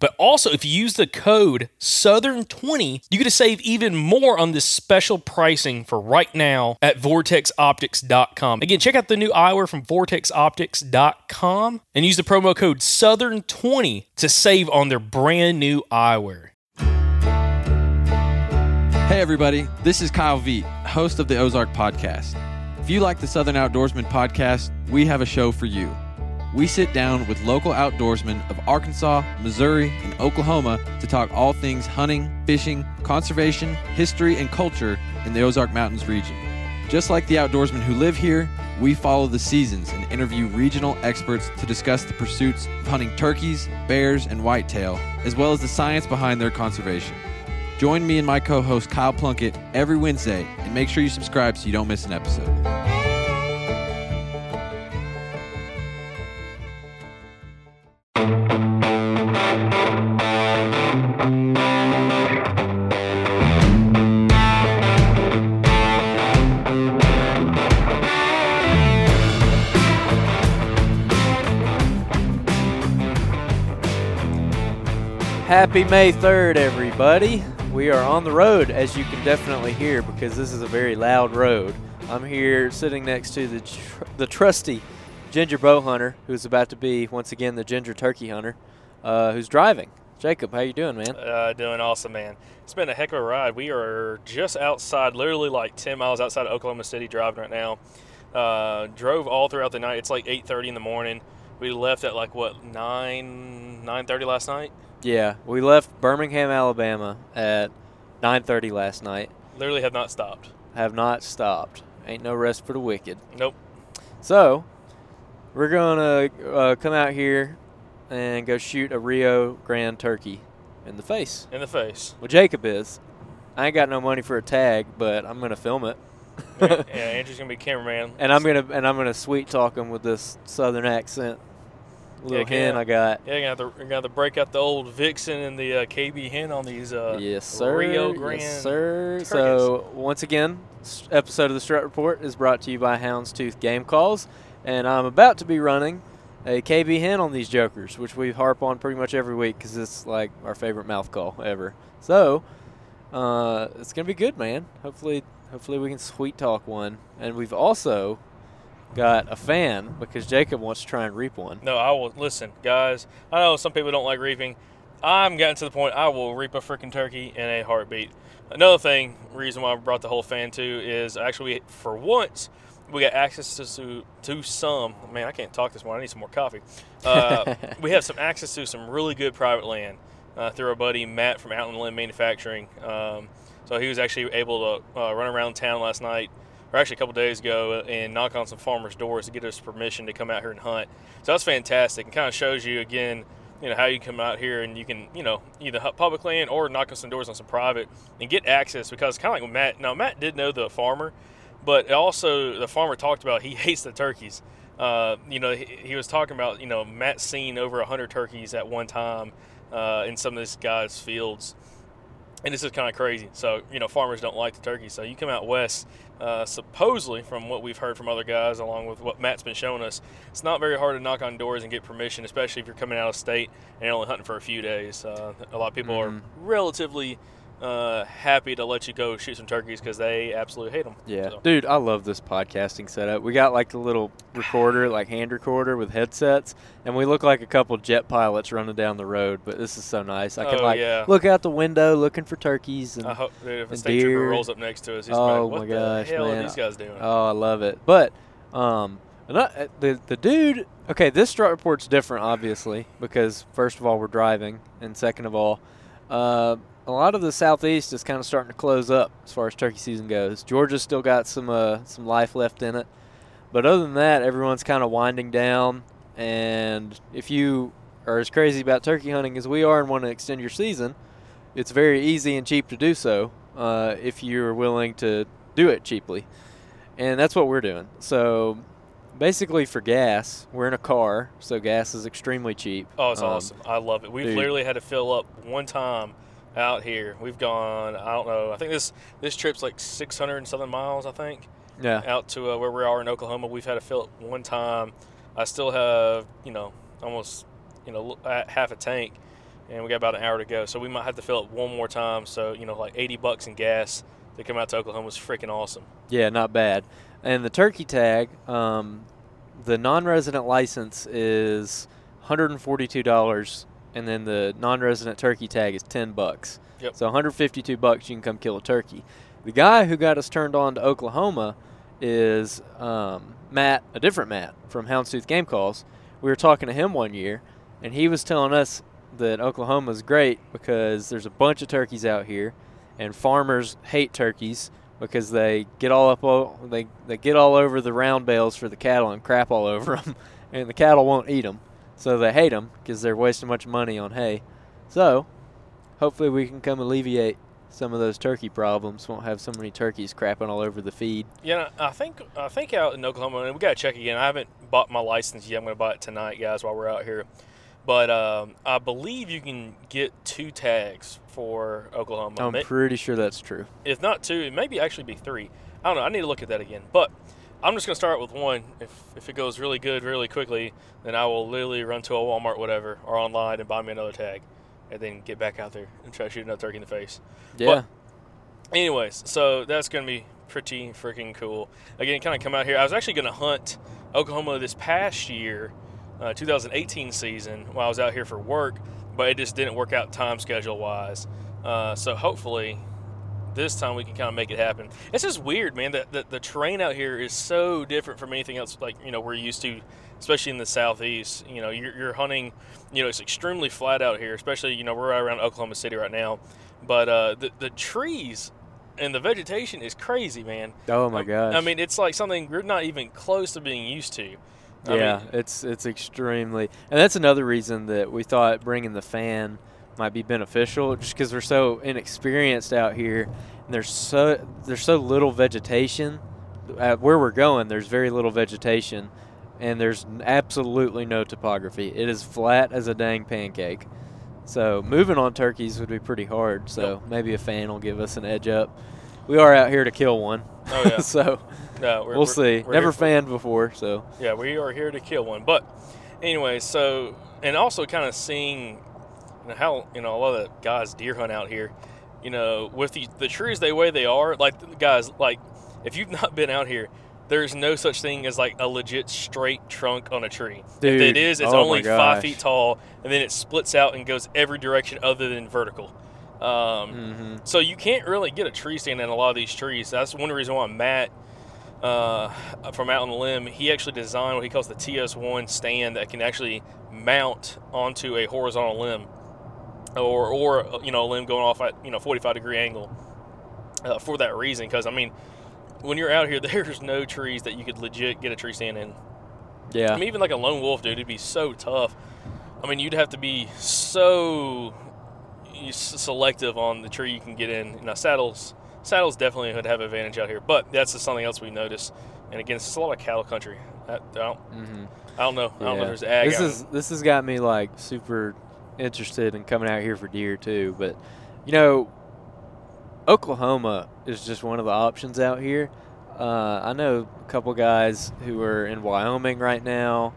But also, if you use the code Southern20, you get to save even more on this special pricing for right now at vortexoptics.com. Again, check out the new eyewear from vortexoptics.com and use the promo code Southern20 to save on their brand new eyewear. Hey, everybody, this is Kyle Veet, host of the Ozark Podcast. If you like the Southern Outdoorsman podcast, we have a show for you. We sit down with local outdoorsmen of Arkansas, Missouri, and Oklahoma to talk all things hunting, fishing, conservation, history, and culture in the Ozark Mountains region. Just like the outdoorsmen who live here, we follow the seasons and interview regional experts to discuss the pursuits of hunting turkeys, bears, and whitetail, as well as the science behind their conservation. Join me and my co host Kyle Plunkett every Wednesday and make sure you subscribe so you don't miss an episode. Happy May 3rd, everybody. We are on the road, as you can definitely hear, because this is a very loud road. I'm here sitting next to the tr- the trusty ginger bow hunter, who's about to be once again the ginger turkey hunter, uh, who's driving. Jacob, how you doing, man? Uh, doing awesome, man. It's been a heck of a ride. We are just outside, literally like 10 miles outside of Oklahoma City driving right now. Uh, drove all throughout the night. It's like 8.30 in the morning. We left at like, what, 9, 9.30 last night? Yeah, we left Birmingham, Alabama at 9:30 last night. Literally have not stopped. Have not stopped. Ain't no rest for the wicked. Nope. So, we're gonna uh, come out here and go shoot a Rio Grande turkey in the face. In the face. Well, Jacob is. I ain't got no money for a tag, but I'm gonna film it. yeah, Andrew's gonna be cameraman. and I'm gonna and I'm gonna sweet talk him with this southern accent. Little Heck hen yeah. I got. Yeah, gonna you're gonna have to break out the old Vixen and the uh, KB hen on these uh, yes, sir. Rio Grande. Yes, sir. turkeys. So once again, episode of the Strut Report is brought to you by Houndstooth Game Calls, and I'm about to be running a KB hen on these jokers, which we harp on pretty much every week because it's like our favorite mouth call ever. So uh, it's gonna be good, man. Hopefully, hopefully we can sweet talk one, and we've also got a fan because Jacob wants to try and reap one. No, I will listen, guys. I know some people don't like reaping. I'm getting to the point I will reap a freaking turkey in a heartbeat. Another thing, reason why I brought the whole fan to is actually for once we got access to to some. Man, I can't talk this morning. I need some more coffee. Uh, we have some access to some really good private land uh, through our buddy Matt from Outland Limb Manufacturing. Um, so he was actually able to uh, run around town last night, or actually a couple days ago, and knock on some farmers' doors to get us permission to come out here and hunt. So that's fantastic, and kind of shows you again you know how you come out here and you can you know either hu- public land or knock on some doors on some private and get access because kind of like Matt. Now Matt did know the farmer, but also the farmer talked about he hates the turkeys. Uh, you know he, he was talking about you know Matt's seen over hundred turkeys at one time uh, in some of this guy's fields and this is kind of crazy. So you know, farmers don't like the turkey. So you come out west, uh, supposedly from what we've heard from other guys, along with what Matt's been showing us, it's not very hard to knock on doors and get permission, especially if you're coming out of state and you're only hunting for a few days. Uh, a lot of people Mhm. are relatively uh, happy to let you go shoot some turkeys because they absolutely hate them. Yeah, So- dude, I love this podcasting setup. We got like the little recorder, like hand recorder with headsets, and we look like a couple jet pilots running down the road. But this is so nice. I can Oh, like yeah. look out the window looking for turkeys, and I hope dude, if a state trooper deer. rolls up next to us, he's Oh, like, "What my the gosh, hell man. are these guys doing?" oh, I love it. But um, uh, the the dude. Okay, this strut report's different, obviously, because first of all we're driving, and second of all, uh, a lot of the southeast is kind of starting to close up as far as turkey season goes. Georgia's still got some uh, some life left in it, but other than that, everyone's kind of winding down. And if you are as crazy about turkey hunting as we are and want to extend your season, it's very easy and cheap to do so uh, if you're willing to do it cheaply. And that's what we're doing. So basically, for gas, we're in a car, so gas is extremely cheap. Oh, it's Um, awesome. I love it. We've dude. literally had to fill up one time out here. We've gone, I don't know, I think this this trip's like 600 and something miles, I think, Yeah. out to uh, where we are in Oklahoma. We've had to fill up one time. I still have, you know, almost, you know, half a tank, and we got about an hour to go. So we might have to fill up one more time. So, you know, like 80 bucks in gas to come out to Oklahoma is freaking awesome. Yeah, not bad. And the turkey tag, um, the non-resident license is $142, and then the non-resident turkey tag is 10 bucks. Yep. So 152 bucks, you can come kill a turkey. The guy who got us turned on to Oklahoma is um, Matt, a different Matt from Houndstooth Game Calls. We were talking to him one year, and he was telling us that Oklahoma is great because there's a bunch of turkeys out here, and farmers hate turkeys because they get all up they they get all over the round bales for the cattle and crap all over them, and the cattle won't eat them, so they hate them because they're wasting much money on hay. So, hopefully, we can come alleviate some of those turkey problems. Won't have so many turkeys crapping all over the feed. Yeah, I think I think out in Oklahoma, and we got to check again. I haven't bought my license yet. I'm to buy it tonight, guys, while we're out here. But um, I believe you can get two tags for Oklahoma. I'm May- pretty sure that's true. if not two, it maybe actually be three. I don't know. I need to look at that again. But I'm just going to start with one. If if it goes really good, really quickly, then I will literally run to a Walmart, whatever, or online and buy me another tag, and then get back out there and try to shoot another turkey in the face. Yeah. Anyways, so that's going to be pretty freaking cool. Again, kind of come out here. I was actually going to hunt Oklahoma this past year, uh, 2018 season, while I was out here for work, but it just didn't work out time schedule wise. Uh, so hopefully this time we can kind of make it happen. It's just weird, man. That the, the terrain out here is so different from anything else, like you know we're used to, especially in the southeast. You know, you're, you're hunting. You know, it's extremely flat out here, especially you know we're right around Oklahoma City right now, but uh, the the trees and the vegetation is crazy, man. Oh my gosh. I mean, it's like something we're not even close to being used to. I yeah, mean, it's it's extremely, and that's another reason that we thought bringing the fan might be beneficial, just because we're so inexperienced out here, and there's so there's so little vegetation. At where we're going, there's very little vegetation, and there's absolutely no topography. It is flat as a dang pancake. So moving on turkeys would be pretty hard. So maybe a fan will give us an edge up. We are out here to kill one. Oh, yeah. so no, we're, we'll we're- see. we're Never for- fanned before, so Yeah, we are here to kill one. But anyway, so and also kind of seeing you know, how you know a lot of the guys deer hunt out here. You know, with the the trees the way they are, like guys, like if you've not been out here, there's no such thing as like a legit straight trunk on a tree. if it is, it's oh only five feet tall, and then it splits out and goes every direction other than vertical. Um, hmm so you can't really get a tree stand in a lot of these trees. That's one reason why Matt uh, from Out on the Limb, he actually designed what he calls the TS1 stand that can actually mount onto a horizontal limb, or or you know a limb going off at you know 45 degree angle. Uh, for that reason, because I mean, when you're out here, there's no trees that you could legit get a tree stand in. yeah. I mean, even like a lone wolf, dude, it'd be so tough. I mean, you'd have to be so selective on the tree you can get in. Now, saddles, saddles definitely would have advantage out here, but that's just something else we noticed. And again, it's a lot of cattle country. I, I don't, Mm-hmm. I don't know. I don't know if there's ag. This is this has got me like super interested in coming out here for deer too. But you know, Oklahoma is just one of the options out here. Uh, I know a couple guys who are in Wyoming right now.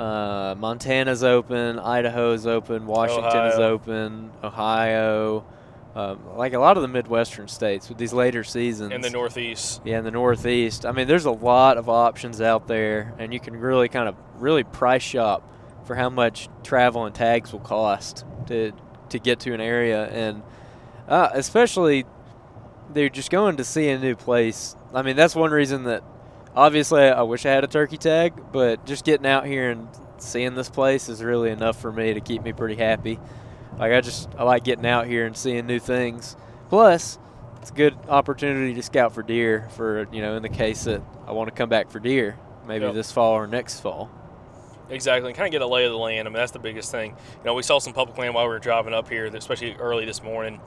Uh, Montana's open, Idaho's open, Washington is open, Ohio, um, like a lot of the Midwestern states with these later seasons. in the Northeast. Yeah, in the Northeast. I mean, there's a lot of options out there, and you can really kind of really price shop for how much travel and tags will cost to to get to an area, and uh, especially they're just going to see a new place. I mean, that's one reason that obviously I wish I had a turkey tag, but just getting out here and seeing this place is really enough for me to keep me pretty happy. Like I just I like getting out here and seeing new things. Plus, it's a good opportunity to scout for deer for you know in the case that I want to come back for deer maybe Yep. this fall or next fall. Exactly, and kind of get a lay of the land. I mean, that's the biggest thing. You know, we saw some public land while we were driving up here, especially early this morning,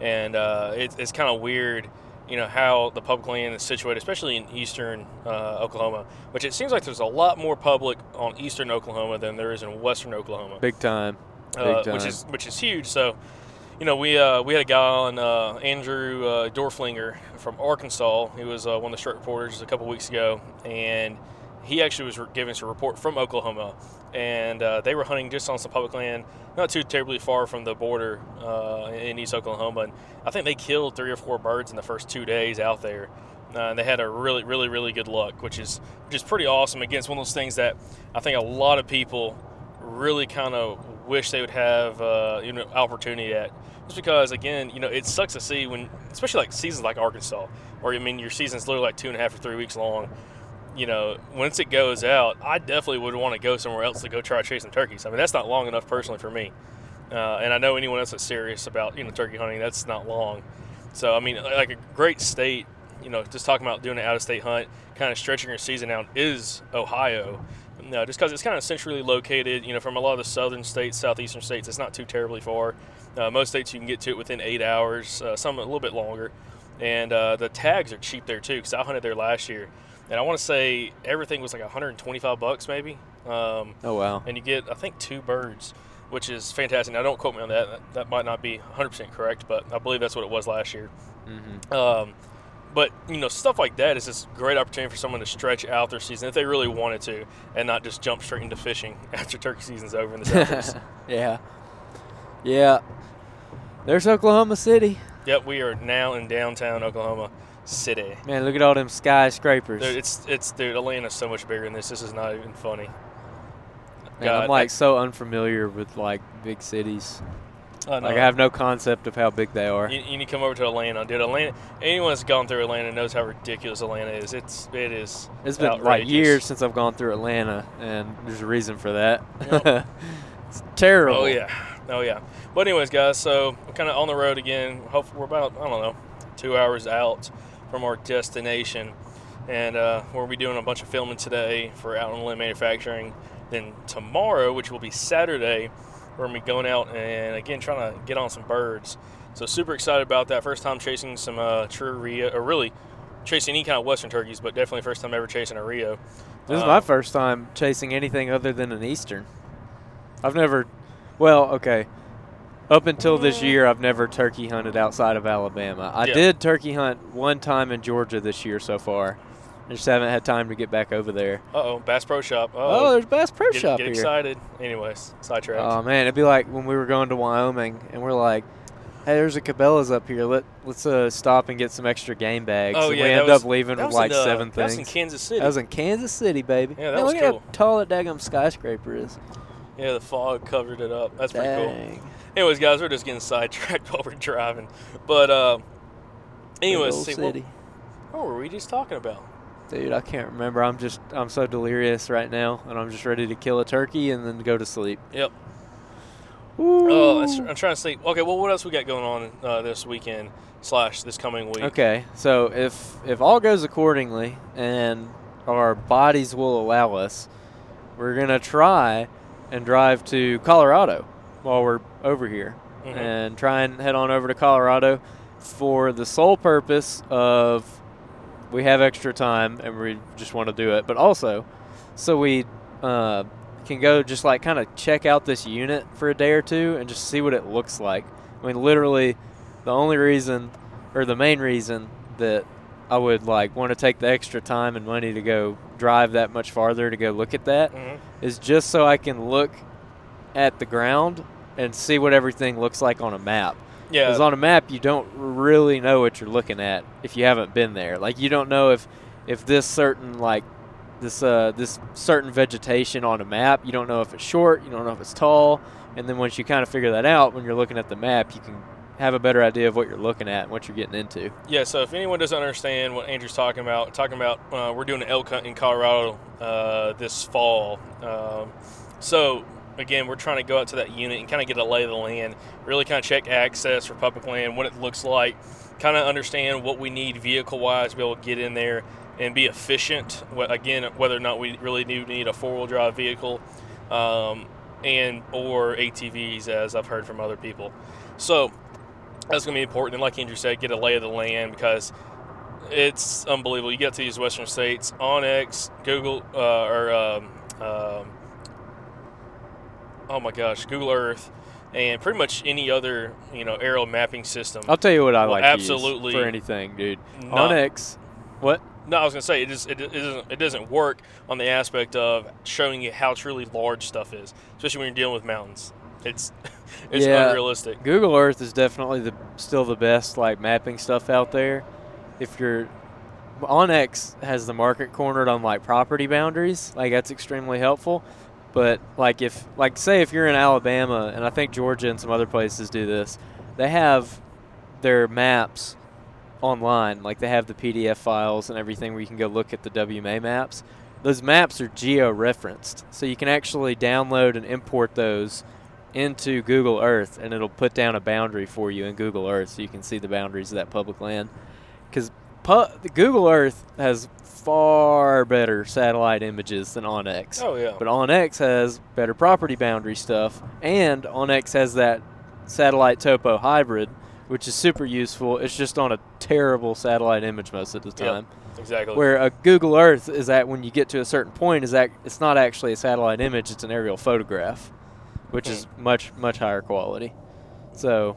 and uh, it, it's kind of weird, you know, how the public land is situated, especially in eastern uh, Oklahoma. Which it seems like there's a lot more public on eastern Oklahoma than there is in western Oklahoma, Big time. uh, big which is which is huge. So, you know, we uh, we had a guy on uh, Andrew uh, Dorflinger from Arkansas. He was uh, one of the strut reporters a couple weeks ago, and he actually was giving us a report from Oklahoma, and uh, they were hunting just on some public land, not too terribly far from the border uh, in East Oklahoma. And I think they killed three or four birds in the first two days out there. Uh, and they had a really, really, really good luck, which is which is pretty awesome. Again, it's one of those things that I think a lot of people really kind of wish they would have uh, you know opportunity at. Just because, again, you know, it sucks to see when, especially like seasons like Arkansas, or I mean, your season's literally like two and a half or three weeks long you know, once it goes out, I definitely would want to go somewhere else to go try chasing turkeys. I mean, that's not long enough personally for me. Uh, and I know anyone else that's serious about you know turkey hunting, that's not long. So I mean, like a great state, you know, just talking about doing an out-of-state hunt, kind of stretching your season out is Ohio. No, just because it's kind of centrally located, you know, from a lot of the southern states, southeastern states, it's not too terribly far. Uh, most states you can get to it within eight hours, uh, some a little bit longer. And uh, the tags are cheap there too, because I hunted there last year, and I want to say everything was like 125 bucks maybe. Um, Oh wow. and you get I think two birds, which is fantastic. Now don't quote me on that. That, that might not be 100% correct, but I believe that's what it was last year. hmm Um, but you know stuff like that is just a great opportunity for someone to stretch out their season if they really wanted to, and not just jump straight into fishing after turkey season's over in the southeast. yeah. Yeah. There's Oklahoma City. yep, we are now in downtown Oklahoma City. Man, look at all them skyscrapers. Dude, it's it's dude, Atlanta's so much bigger than this. This is not even funny. Man, God, I'm like so unfamiliar with like big cities. I, Like I have no concept of how big they are. You, you need to come over to Atlanta, dude. Atlanta. Anyone that's gone through Atlanta knows how ridiculous Atlanta is. It's it is. It's been like years since I've gone through Atlanta, and there's a reason for that. Yep. it's terrible. Oh yeah, oh yeah. But anyways, guys, so we're kind of on the road again. Hopefully, we're about I don't know, two hours out from our destination, and uh, we'll be doing a bunch of filming today for Out on Limb Manufacturing. Then tomorrow, which will be Saturday, we're gonna be going out and again trying to get on some birds. So super excited about that. First time chasing some uh, true Rio, or really chasing any kind of Western turkeys, but definitely first time ever chasing a Rio. This is Uh, my first time chasing anything other than an Eastern. I've never, well, okay. Up until this year, I've never turkey hunted outside of Alabama. I Yeah. did turkey hunt one time in Georgia this year so far. I just haven't had time to get back over there. Uh oh, Bass Pro Shop. Oh, Uh-oh. there's Bass Pro get, Shop get here. excited. Anyways, sidetracked. Oh man, it'd be like when we were going to Wyoming and we're like, "Hey, there's a Cabela's up here. Let let's uh, stop and get some extra game bags." Oh, and yeah, we that end was- up leaving with like in, uh, seven That was in Kansas City. That was in Kansas City, baby. Yeah, that Man, was look at cool. how tall that daggum skyscraper is. yeah, the fog covered it up. That's pretty cool. Anyways, guys, we're just getting sidetracked while we're driving. But uh, anyways, see, what, city. what were we just talking about? Dude, I can't remember. I'm just I'm so delirious right now, and I'm just ready to kill a turkey and then go to sleep. Yep. Ooh. Oh, I'm trying to sleep. Okay, well, what else we got going on uh, this weekend slash this coming week? Okay, so if if all goes accordingly and our bodies will allow us, we're gonna try and drive to Colorado while we're over here Mhm. and try and head on over to Colorado for the sole purpose of we have extra time and we just want to do it, but also so we uh, can go just like kind of check out this unit for a day or two and just see what it looks like. I mean, literally, the only reason or the main reason that I would like want to take the extra time and money to go drive that much farther to go look at that Mhm. is just so I can look at the ground and see what everything looks like on a map. Yeah. Because on a map, you don't really know what you're looking at if you haven't been there. Like you don't know if if this certain like this uh this certain vegetation on a map, you don't know if it's short, you don't know if it's tall, and then once you kind of figure that out when you're looking at the map, you can have a better idea of what you're looking at and what you're getting into. Yeah, so if anyone doesn't understand what Andrew's talking about, talking about uh, we're doing an elk hunt in Colorado uh, this fall. Um, so again, we're trying to go out to that unit and kind of get a lay of the land, really kind of check access for public land, what it looks like, kind of understand what we need vehicle-wise to be able to get in there and be efficient. Again, whether or not we really do need a four-wheel drive vehicle, um, and or ATVs, as I've heard from other people. So that's going to be important. And like Andrew said, get a lay of the land because it's unbelievable. You get to these western states, OnX, Google, uh, or um, um, oh my gosh, Google Earth, and pretty much any other you know aerial mapping system. I'll tell you what I like absolutely for anything, dude. not- OnX, what? No, I was gonna say it just it, it doesn't it doesn't work on the aspect of showing you how truly large stuff is, especially when you're dealing with mountains. It's it's Yeah. unrealistic. Google Earth is definitely the still the best like mapping stuff out there. If you're OnX has the market cornered on like property boundaries, like that's extremely helpful. But like if like say if you're in Alabama and I think Georgia and some other places do this, they have their maps online. Like they have the PDF files and everything where you can go look at the WMA maps. Those maps are geo referenced. So you can actually download and import those into Google Earth and it'll put down a boundary for you in Google Earth so you can see the boundaries of that public land. Because Google Earth has far better satellite images than OnX. Oh yeah. But OnX has better property boundary stuff, and OnX has that satellite topo hybrid, which is super useful. It's just on a terrible satellite image most of the Yep. time. exactly. Where a Google Earth is that when you get to a certain point, is that it's not actually a satellite image; it's an aerial photograph, which is hmm. much much higher quality. So,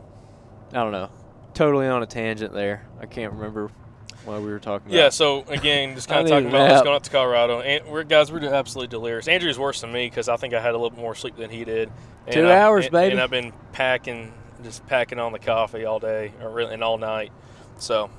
I don't know. Totally on a tangent there. I can't remember what we were talking about Yeah, so again, just kind of talking about us going up to Colorado, and we're guys, we're absolutely delirious. Andrew's worse than me because I think I had a little more sleep than he did. And Two I- hours, and, baby. And I've been packing, just packing on the coffee all day, or really, and all night. So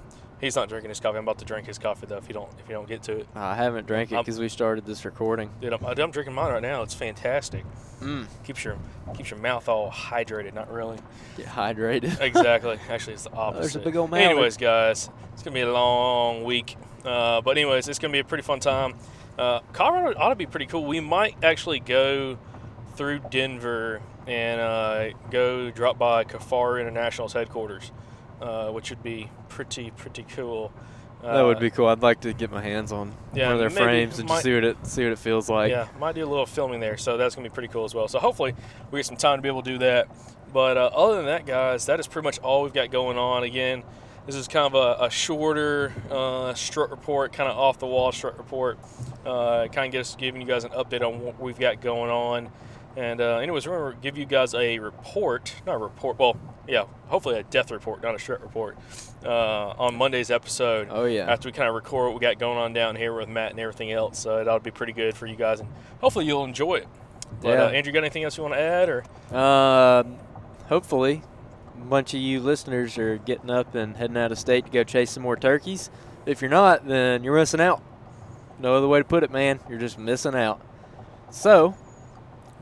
he's not drinking his coffee. I'm about to drink his coffee though. If you don't, if you don't get to it, I haven't drank it because we started this recording. dude, I'm, I'm drinking mine right now. It's fantastic. Mm. Keeps your keeps your mouth all hydrated. Not really. Get hydrated. Exactly. Actually, it's the opposite. There's a big old mouth. Anyways, guys, it's gonna be a long week. Uh, but anyways, it's gonna be a pretty fun time. Uh, Colorado ought to be pretty cool. We might actually go through Denver and uh, go drop by Kifaru International's headquarters, uh, which would be pretty pretty cool. Uh, that would be cool. I'd like to get my hands on yeah, one of their frames and might- just see what it see what it feels like. yeah, might do a little filming there, so that's gonna be pretty cool as well. So hopefully we get some time to be able to do that. But uh, other than that, guys, that is pretty much all we've got going on. Again, this is kind of a, a shorter uh, strut report, kind of off the wall strut report. Uh, kind of just giving you guys an update on what we've got going on. And uh, anyways, we're gonna give you guys a report, not a report. Well, yeah, hopefully a death report, not a strut report, uh, on Monday's episode Oh yeah. after we kind of record what we got going on down here with Matt and everything else. So that'll be pretty good for you guys, and hopefully you'll enjoy it. But Yeah. uh, Andrew, got anything else you want to add, or Um, hopefully, a bunch of you listeners are getting up and heading out of state to go chase some more turkeys. If you're not, then you're missing out. No other way to put it, man. You're just missing out. So,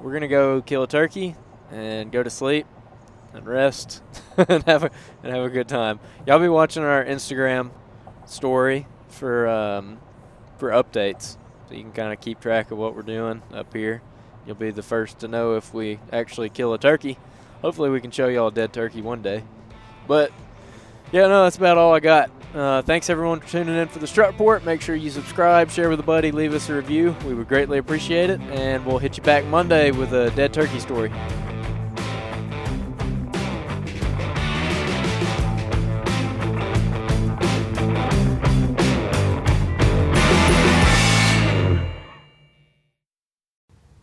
we're gonna go kill a turkey and go to sleep and rest and have a and have a good time. Y'all be watching our Instagram story for um, for updates, so you can kind of keep track of what we're doing up here. You'll be the first to know if we actually kill a turkey. Hopefully, we can show y'all a dead turkey one day. But yeah, no, that's about all I got. Uh, thanks everyone for tuning in for the Strut Report. Make sure you subscribe, share with a buddy, leave us a review. We would greatly appreciate it. And we'll hit you back Monday with a dead turkey story.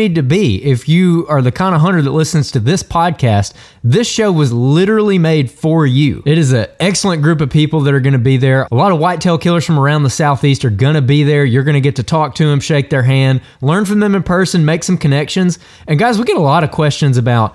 need to be if you are the kind of hunter that listens to this podcast. This show was literally made for you. It is an excellent group of people that are going to be there. A lot of whitetail killers from around the southeast are going to be there. You're going to get to talk to them, shake their hand, learn from them in person, make some connections. And guys, we get a lot of questions about